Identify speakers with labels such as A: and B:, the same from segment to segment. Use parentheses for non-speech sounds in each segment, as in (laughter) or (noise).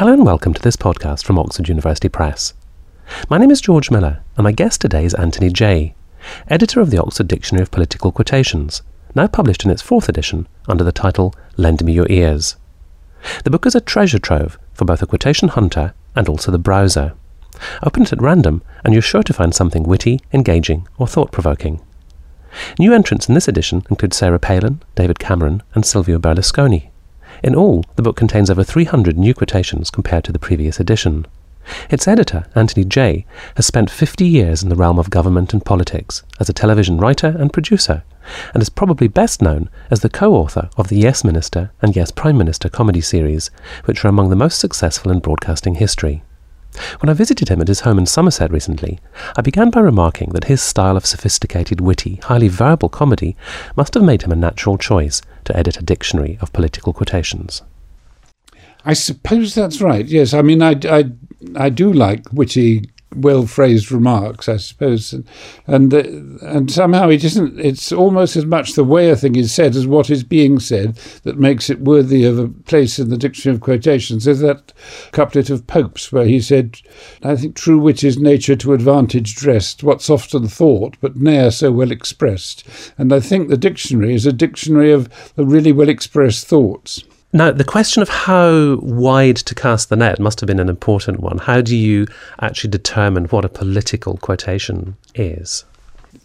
A: Hello and welcome to this podcast from Oxford University Press. My name is George Miller, and my guest today is Anthony Jay, editor of the Oxford Dictionary of Political Quotations, now published in its fourth edition under the title Lend Me Your Ears. The book is a treasure trove for both a quotation hunter and also the browser. Open it at random, and you're sure to find something witty, engaging, or thought provoking. New entrants in this edition include Sarah Palin, David Cameron, and Silvio Berlusconi. In all, the book contains over 300 new quotations compared to the previous edition. Its editor, Anthony Jay, has spent 50 years in the realm of government and politics as a television writer and producer, and is probably best known as the co author of the Yes Minister and Yes Prime Minister comedy series, which are among the most successful in broadcasting history. When I visited him at his home in Somerset recently, I began by remarking that his style of sophisticated, witty, highly verbal comedy must have made him a natural choice to edit a dictionary of political quotations.
B: I suppose that's right. Yes, I mean, I, I, I do like witty well phrased remarks, I suppose, and and, somehow it isn't. It's almost as much the way a thing is said as what is being said that makes it worthy of a place in the dictionary of quotations. There's that couplet of Pope's where he said, "I think true wit is nature to advantage dressed, what's often thought but ne'er so well expressed." And I think the dictionary is a dictionary of the really well expressed thoughts.
A: Now, the question of how wide to cast the net must have been an important one. How do you actually determine what a political quotation is?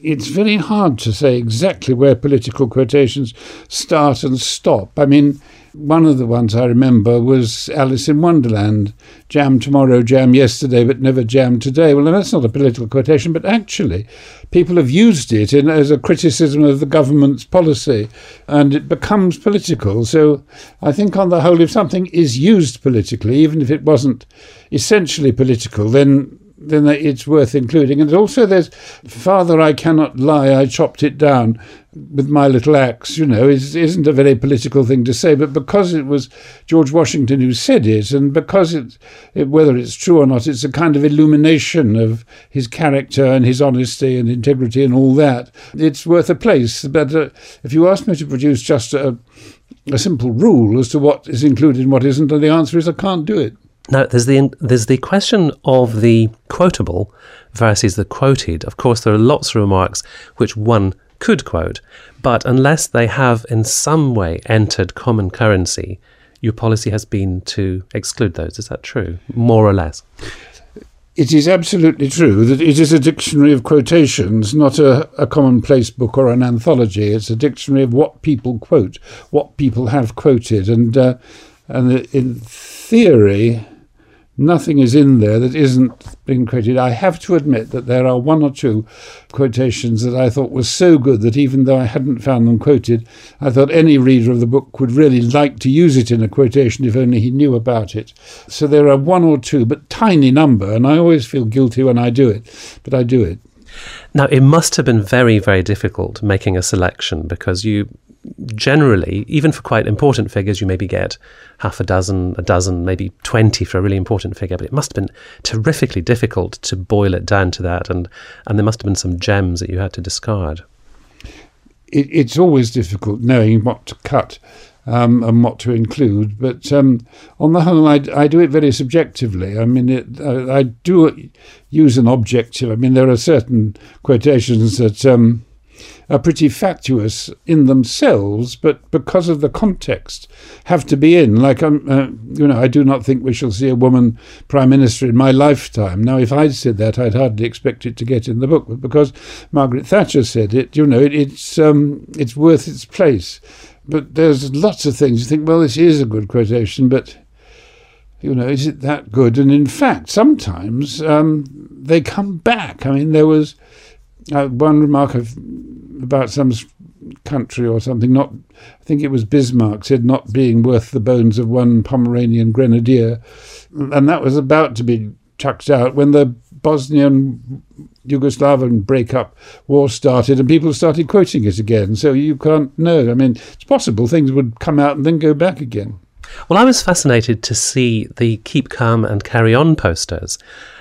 B: It's very hard to say exactly where political quotations start and stop. I mean, one of the ones I remember was Alice in Wonderland jam tomorrow, jam yesterday, but never jam today. Well, that's not a political quotation, but actually, people have used it in, as a criticism of the government's policy, and it becomes political. So I think, on the whole, if something is used politically, even if it wasn't essentially political, then then it's worth including. And also, there's Father, I cannot lie, I chopped it down with my little axe, you know, is, isn't a very political thing to say, but because it was George Washington who said it, and because it, it, whether it's true or not, it's a kind of illumination of his character and his honesty and integrity and all that, it's worth a place. But uh, if you ask me to produce just a, a simple rule as to what is included and what isn't, and the answer is I can't do it.
A: Now, there's the there's the question of the quotable versus the quoted. Of course, there are lots of remarks which one could quote, but unless they have in some way entered common currency, your policy has been to exclude those. Is that true, more or less?
B: It is absolutely true that it is a dictionary of quotations, not a, a, commonplace book or an anthology. It's a dictionary of what people quote, what people have quoted, and uh, and in theory, Nothing is in there that isn't being quoted. I have to admit that there are one or two quotations that I thought were so good that even though I hadn't found them quoted, I thought any reader of the book would really like to use it in a quotation if only he knew about it. So there are one or two, but tiny number, and I always feel guilty when I do it, but I do it.
A: Now, it must have been very, very difficult making a selection because you generally, even for quite important figures, you maybe get half a dozen, a dozen, maybe 20 for a really important figure. But it must have been terrifically difficult to boil it down to that. And, and there must have been some gems that you had to discard.
B: It, it's always difficult knowing what to cut. Um, and what to include. But um, on the whole, I, I, do it very subjectively. I mean, it, I, I, do use an objective. I mean, there are certain quotations that um, are pretty fatuous in themselves, but because of the context, have to be in. Like, um, uh, you know, I do not think we shall see a woman prime minister in my lifetime. Now, if I'd said that, I'd hardly expect it to get in the book, but because Margaret Thatcher said it, you know, it, it's um, it's worth its place. But there's lots of things you think, well, this is a good quotation, but you know, is it that good? And in fact, sometimes um, they come back. I mean, there was uh, one remark of about some country or something. Not, I think it was Bismarck said, not being worth the bones of one Pomeranian grenadier, and that was about to be chucked out when the Bosnian Yugoslavian breakup war started and people started quoting it again. So you can't know. I mean, it's possible things would come out and then go back again.
A: Well, I was fascinated to see the Keep Calm and Carry On posters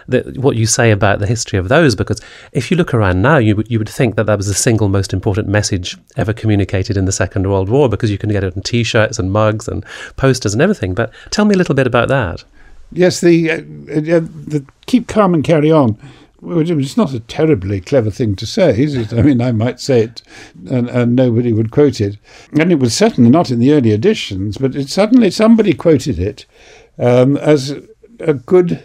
A: the, what you say about the history of those, because if you look around now, you you would think that that was the single most important message ever communicated in the Second World War, because you can get it on T-shirts and mugs and posters and everything. But tell me a little bit about that.
B: Yes, the, uh, uh, the keep calm and carry on. It's not a terribly clever thing to say, is it? I mean, I might say it and, and nobody would quote it. And it was certainly not in the early editions, but it, suddenly somebody quoted it um, as a good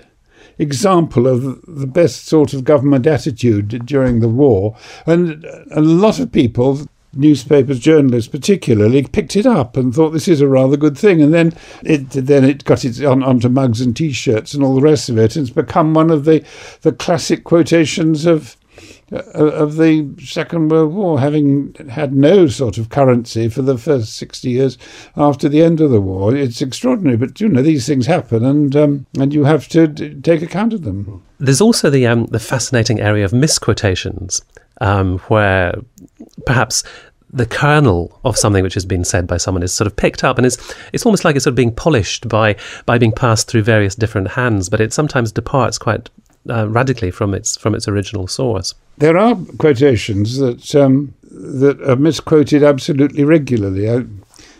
B: example of the best sort of government attitude during the war. And a lot of people newspapers, journalists particularly, picked it up and thought this is a rather good thing. And then it then it got it on, onto mugs and T-shirts and all the rest of it. And it's become one of the the classic quotations of uh, of the Second World War, having had no sort of currency for the first 60 years after the end of the war. It's extraordinary, but you know, these things happen and, um, and you have to d- take account of them.
A: There's also the, um, the fascinating area of misquotations, um, where perhaps the kernel of something which has been said by someone is sort of picked up and it's it's almost like it's sort of being polished by by being passed through various different hands but it sometimes departs quite uh, radically from its from its original source.
B: There are quotations that um, that are misquoted absolutely regularly. I,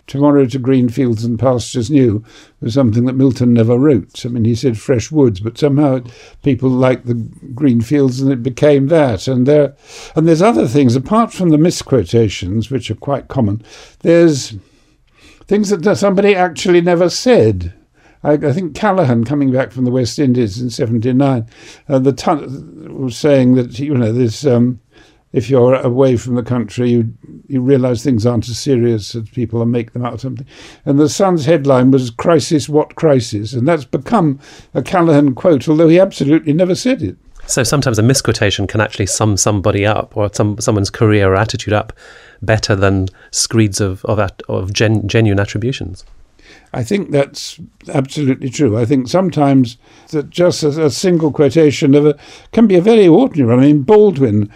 B: Tomorrow to green fields and pastures new was something that Milton never wrote. I mean, he said fresh woods, but somehow people liked the green fields and it became that. And there, and there's other things apart from the misquotations, which are quite common. There's things that somebody actually never said. I, I, think Callaghan, coming back from the West Indies in '79, uh, the ton- was saying that you know there's um, if you're away from the country, you you realise things aren't as serious as people and make them out of something. And the Sun's headline was "Crisis, what crisis?" and that's become a Callaghan quote, although he absolutely never said it.
A: So sometimes a misquotation can actually sum somebody up or some someone's career or attitude up better than screeds of of, of gen, genuine attributions.
B: I think that's absolutely true. I think sometimes that just a, a single quotation of a can be a very ordinary one. I mean, Baldwin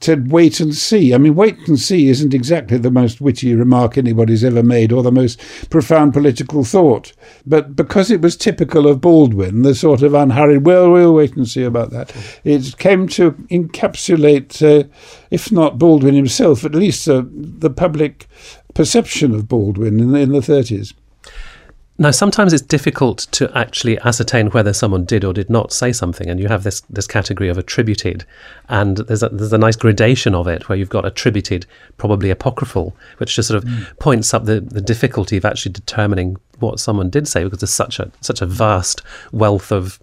B: said wait and see. I mean, wait and see isn't exactly the most witty remark anybody's ever made or the most profound political thought. But because it was typical of Baldwin, the sort of unhurried, well, we'll wait and see about that, it came to encapsulate, uh, if not Baldwin himself, at least uh, the public perception of Baldwin in in the 30s.
A: Now, sometimes it's difficult to actually ascertain whether someone did or did not say something, and you have this this category of attributed, and there's a, there's a nice gradation of it where you've got attributed, probably apocryphal, which just sort of mm. points up the, the difficulty of actually determining what someone did say because there's such a such a vast wealth of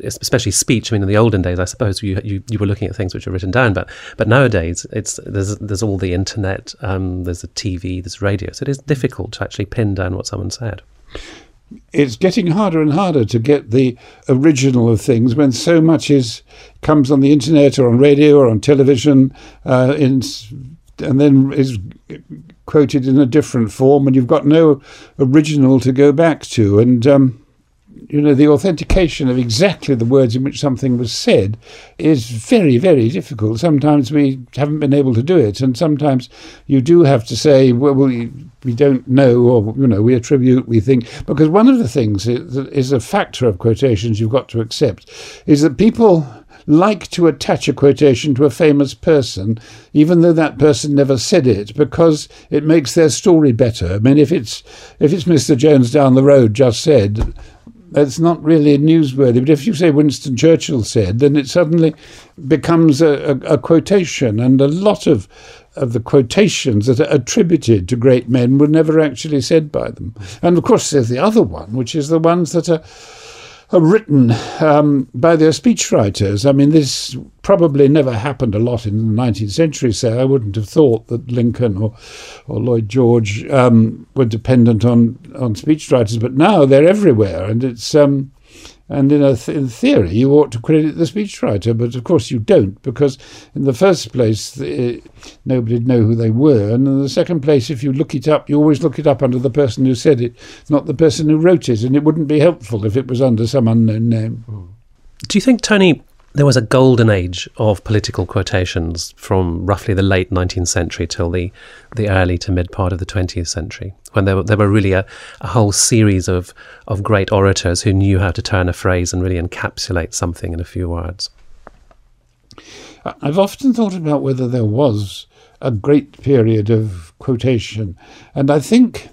A: especially speech. I mean, in the olden days, I suppose you, you, you were looking at things which were written down, but but nowadays it's there's there's all the internet, um, there's the TV, there's radio, so it is difficult to actually pin down what someone said
B: it's getting harder and harder to get the original of things when so much is comes on the internet or on radio or on television uh, in, and then is quoted in a different form and you've got no original to go back to. And um, you know, the authentication of exactly the words in which something was said is very, very difficult. Sometimes we haven't been able to do it, and sometimes you do have to say, well, we, we don't know, or, you know, we attribute, we think. Because one of the things that is a factor of quotations you've got to accept is that people like to attach a quotation to a famous person, even though that person never said it, because it makes their story better. I mean, if it's if it's Mr. Jones down the road just said, that's not really newsworthy. But if you say Winston Churchill said, then it suddenly becomes a, a, a quotation. And a lot of, of the quotations that are attributed to great men were never actually said by them. And of course, there's the other one, which is the ones that are written um, by their speechwriters. I mean, this probably never happened a lot in the 19th century, so I wouldn't have thought that Lincoln or, or Lloyd George um, were dependent on, on speechwriters, but now they're everywhere, and it's. Um, and in, th- in theory, you ought to credit the speechwriter, but of course you don't, because in the first place, the, eh, nobody'd know who they were. And in the second place, if you look it up, you always look it up under the person who said it, not the person who wrote it. And it wouldn't be helpful if it was under some unknown name.
A: Do you think, Tony, there was a golden age of political quotations from roughly the late 19th century till the, the early to mid part of the 20th century, when there were, there were really a, a whole series of, of great orators who knew how to turn a phrase and really encapsulate something in a few words.
B: I've often thought about whether there was a great period of quotation, and I think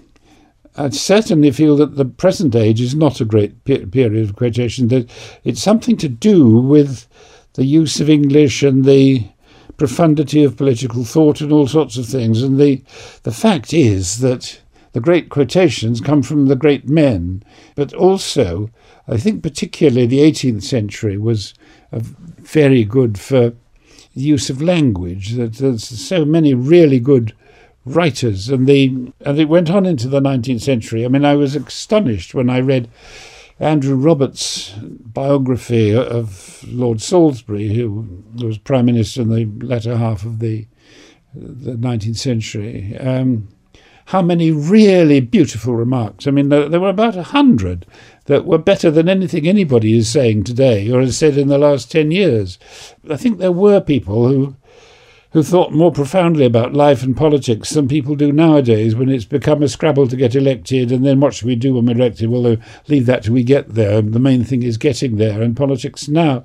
B: I certainly feel that the present age is not a great pe- period of quotation. That it's something to do with the use of English and the profundity of political thought and all sorts of things. And the the fact is that the great quotations come from the great men, but also I think particularly the 18th century was very good for the use of language. That there's so many really good writers, and the and it went on into the 19th century. I mean, I was astonished when I read Andrew Roberts' biography of Lord Salisbury, who was prime minister in the latter half of the the 19th century. Um, how many really beautiful remarks. I mean, there, there were about a hundred that were better than anything anybody is saying today or has said in the last 10 years. I think there were people who who thought more profoundly about life and politics than people do nowadays when it's become a scrabble to get elected and then what should we do when we're elected? Well, leave that till we get there. The main thing is getting there. And politics now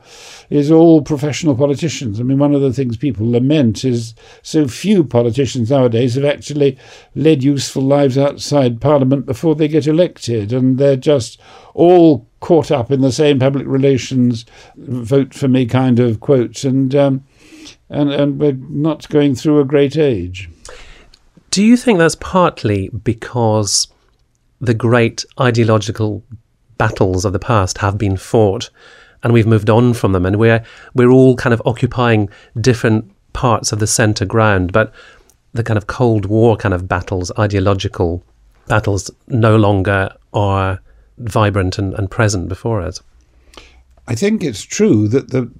B: is all professional politicians. I mean, one of the things people lament is so few politicians nowadays have actually led useful lives outside Parliament before they get elected. And they're just all caught up in the same public relations vote for me kind of quotes. And, um, and, and we're not going through a great age.
A: Do you think that's partly because the great ideological battles of the past have been fought and we've moved on from them and we're we're all kind of occupying different parts of the center ground but the kind of cold war kind of battles ideological battles no longer are vibrant and, and present before us
B: i think it's true that the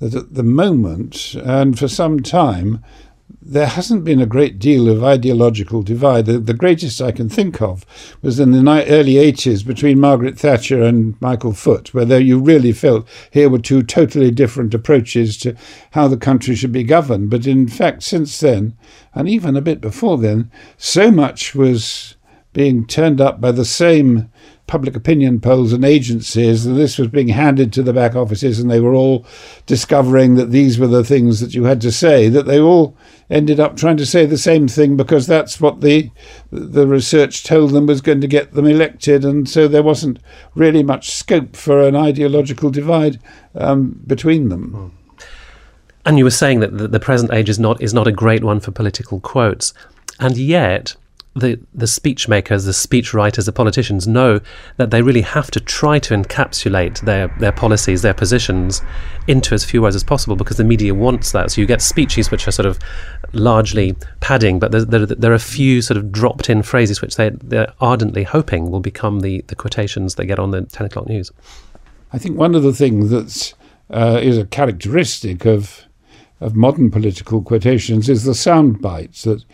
B: that at the moment, and for some time, there hasn't been a great deal of ideological divide. The, the, greatest I can think of was in the early 80s between Margaret Thatcher and Michael Foot, where there you really felt here were two totally different approaches to how the country should be governed. But in fact, since then, and even a bit before then, so much was being turned up by the same public opinion polls and agencies, and this was being handed to the back offices, and they were all discovering that these were the things that you had to say. That they all ended up trying to say the same thing because that's what the the research told them was going to get them elected, and so there wasn't really much scope for an ideological divide um, between them.
A: And you were saying that the present age is not is not a great one for political quotes, and yet the, the speech makers, the speech writers, the politicians know that they really have to try to encapsulate their, their policies, their positions into as few words as possible because the media wants that. So you get speeches which are sort of largely padding, but there, there, there are a few sort of dropped in phrases which they, they're ardently hoping will become the, the quotations they get on the 10 o'clock news.
B: I think one of the things that uh, is a characteristic of of modern political quotations is the sound bites that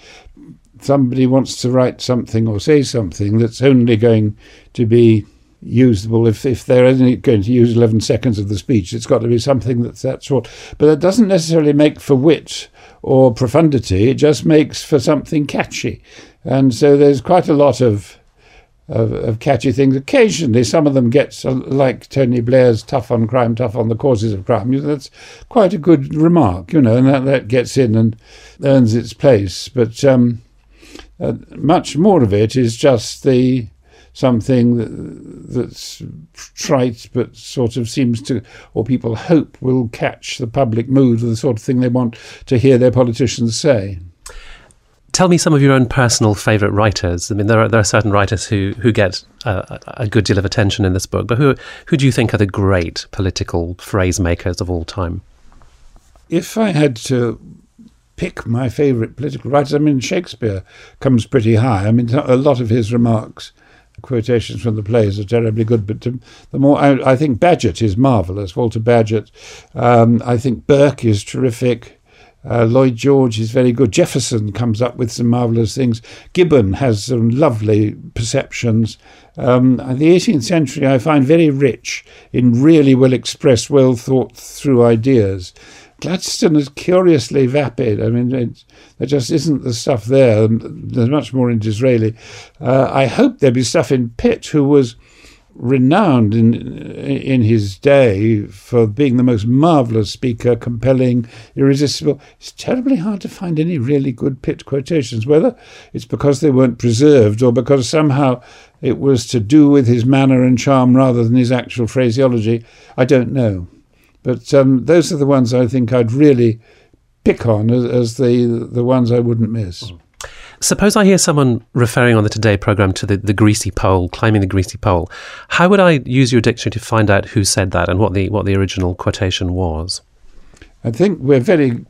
B: somebody wants to write something or say something that's only going to be usable if, if they're only going to use 11 seconds of the speech. It's got to be something that's that short. But it doesn't necessarily make for wit or profundity, it just makes for something catchy. And so there's quite a lot of, of, of catchy things. Occasionally, some of them get like Tony Blair's tough on crime, tough on the causes of crime. That's quite a good remark, you know, and that, that gets in and earns its place. But um, uh, much more of it is just the something that, that's trite but sort of seems to, or people hope will catch the public mood of the sort of thing they want to hear their politicians say.
A: Tell me some of your own personal favourite writers. I mean, there are there are certain writers who who get a, a good deal of attention in this book, but who who do you think are the great political phrase makers of all time?
B: If I had to pick my favourite political writers. I mean, Shakespeare comes pretty high. I mean, a lot of his remarks, quotations from the plays, are terribly good. But to, the more, I, I, think Bagehot is marvellous. Walter Bagehot. Um, I think Burke is terrific. Uh, Lloyd George is very good. Jefferson comes up with some marvellous things. Gibbon has some lovely perceptions. Um, the 18th century I find very rich in really well expressed, well thought through ideas. Gladstone is curiously vapid. I mean, there just isn't the stuff there. There's much more in Disraeli. Uh, I hope there'll be stuff in Pitt, who was renowned in in his day for being the most marvellous speaker, compelling, irresistible. It's terribly hard to find any really good Pitt quotations, whether it's because they weren't preserved or because somehow it was to do with his manner and charm rather than his actual phraseology. I don't know. But um, those are the ones I think I'd really pick on as, as the, the ones I wouldn't miss. Mm.
A: Suppose I hear someone referring on the Today programme to the, the greasy pole, climbing the greasy pole. How would I use your dictionary to find out who said that and what the, what the original quotation was?
B: I think we're very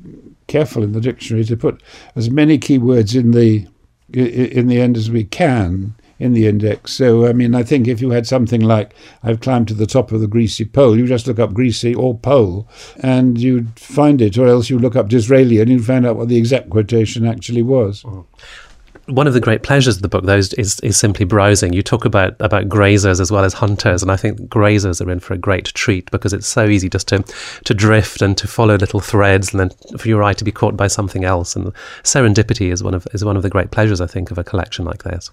B: careful in the dictionary to put as many keywords in the in the end as we can in the index. So, I mean, I think if you had something like, I've climbed to the top of the greasy pole, you just look up greasy or pole and you'd find it, or else you look up Disraeli and you'd find out what the exact quotation actually was. Oh.
A: One of the great pleasures of the book, though, is, is, is simply browsing. You talk about, about grazers as well as hunters, and I think grazers are in for a great treat because it's so easy just to, to drift and to follow little threads, and then for your eye to be caught by something else. And serendipity is one of is one of the great pleasures, I think, of a collection like this.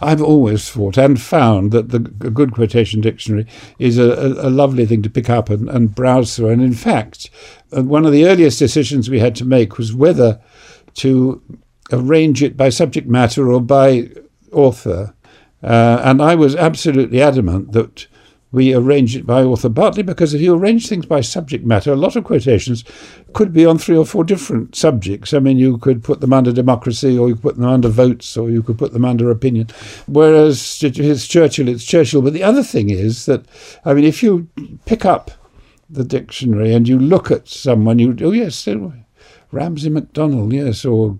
B: I've always thought and found that the a good quotation dictionary is a, a, a lovely thing to pick up and, and browse through. And in fact, uh, one of the earliest decisions we had to make was whether to arrange it by subject matter or by author. Uh, and I was absolutely adamant that we arrange it by author, partly because if you arrange things by subject matter, a lot of quotations could be on three or four different subjects. I mean, you could put them under democracy, or you could put them under votes, or you could put them under opinion. Whereas it's Churchill, it's Churchill. But the other thing is that, I mean, if you pick up the dictionary and you look at someone, you, oh, yes, Ramsay MacDonald, yes, or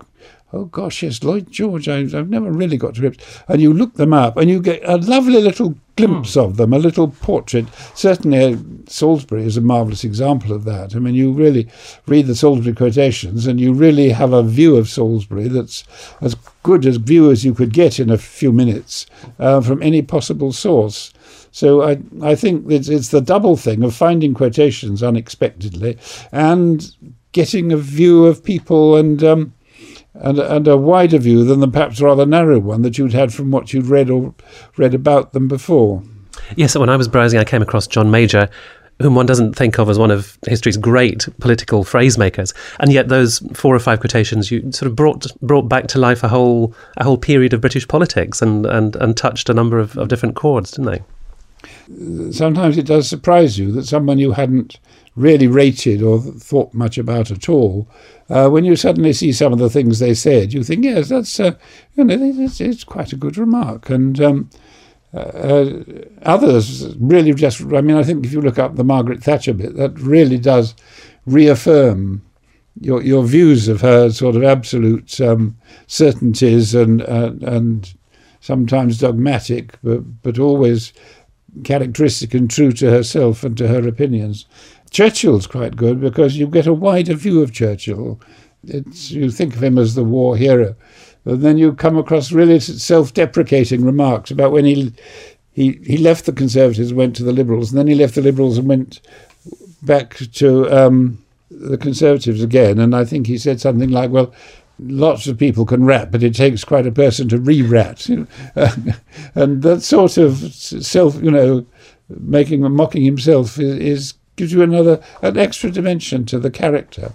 B: oh gosh, yes, Lloyd George, I, have never really got to grips. And you look them up and you get a lovely little glimpse mm. of them, a little portrait. Certainly, uh, Salisbury is a marvellous example of that. I mean, you really read the Salisbury quotations and you really have a view of Salisbury that's as good a view as you could get in a few minutes uh, from any possible source. So I, I think it's, it's the double thing of finding quotations unexpectedly and getting a view of people and um, and, and a wider view than the perhaps rather narrow one that you'd had from what you'd read or read about them before.
A: Yes, when I was browsing, I came across John Major, whom one doesn't think of as one of history's great political phrase makers, and yet those four or five quotations you sort of brought brought back to life a whole a whole period of British politics and and, and touched a number of, of different chords, didn't they?
B: Sometimes it does surprise you that someone you hadn't really rated or thought much about at all uh, when you suddenly see some of the things they said, you think, yes, that's uh, you know, it's, it's, quite a good remark. And um, uh, uh, others really just, I mean, I think if you look up the Margaret Thatcher bit, that really does reaffirm your your views of her sort of absolute um, certainties and and sometimes dogmatic, but but always characteristic and true to herself and to her opinions. Churchill's quite good because you get a wider view of Churchill. It's, you think of him as the war hero, and then you come across really self-deprecating remarks about when he he he left the Conservatives, went to the Liberals, and then he left the Liberals and went back to um, the Conservatives again. And I think he said something like, "Well." Lots of people can rat, but it takes quite a person to re-rat, (laughs) and that sort of self, you know, making mocking himself is gives you another an extra dimension to the character.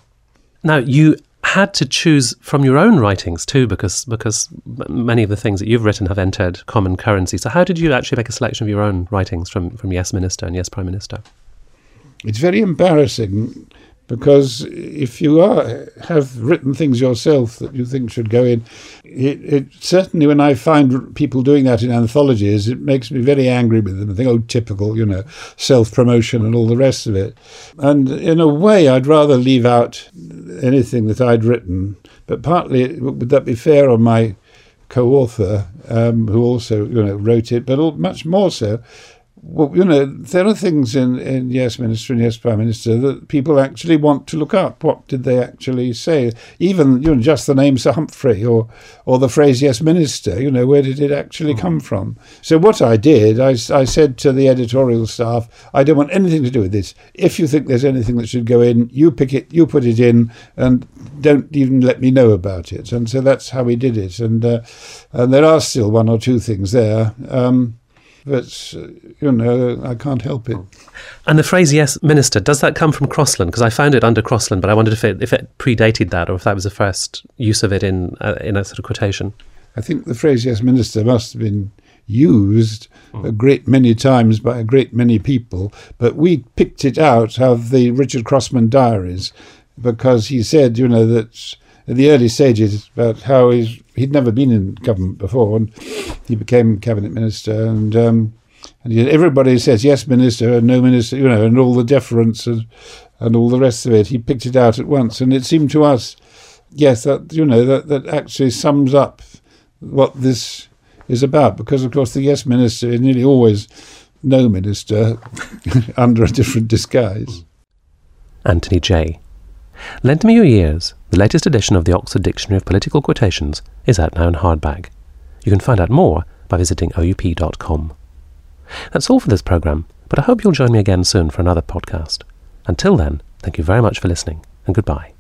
A: Now you had to choose from your own writings too, because because many of the things that you've written have entered common currency. So how did you actually make a selection of your own writings from from Yes Minister and Yes Prime Minister?
B: It's very embarrassing because if you are have written things yourself that you think should go in, it, it, certainly when I find people doing that in anthologies, it makes me very angry with them. I think, oh, typical, you know, self promotion and all the rest of it. And in a way, I'd rather leave out anything that I'd written. But partly, would that be fair on my co-author, um, who also, you know, wrote it, but much more so well, you know, there are things in, in Yes Minister and Yes Prime Minister that people actually want to look up. What did they actually say? Even, you know, just the name Sir Humphrey or, or the phrase Yes Minister, you know, where did it actually come mm. from? So what I did, I, I said to the editorial staff, I don't want anything to do with this. If you think there's anything that should go in, you pick it, you put it in, and don't even let me know about it. And so that's how we did it. And, uh, and there are still one or two things there. Um, but uh, you know, I can't help it.
A: And the phrase "yes, minister" does that come from Crossland? Because I found it under Crossland, but I wondered if it if it predated that, or if that was the first use of it in uh, in a sort of quotation.
B: I think the phrase "yes, minister" must have been used a great many times by a great many people, but we picked it out of the Richard Crossman diaries because he said, you know, that in the early stages about how he's, he'd never been in government before and he became cabinet minister and um, and everybody says yes minister and no minister, you know, and all the deference and and all the rest of it. He picked it out at once, and it seemed to us, yes, that you know that that actually sums up what this is about because, of course, the yes minister is nearly always no minister (laughs) under a different disguise.
A: Anthony Jay. Lend me your ears. The latest edition of the Oxford Dictionary of Political Quotations is out now in hardback. You can find out more by visiting oup.com. That's all for this programme, but I hope you'll join me again soon for another podcast. Until then, thank you very much for listening, and goodbye.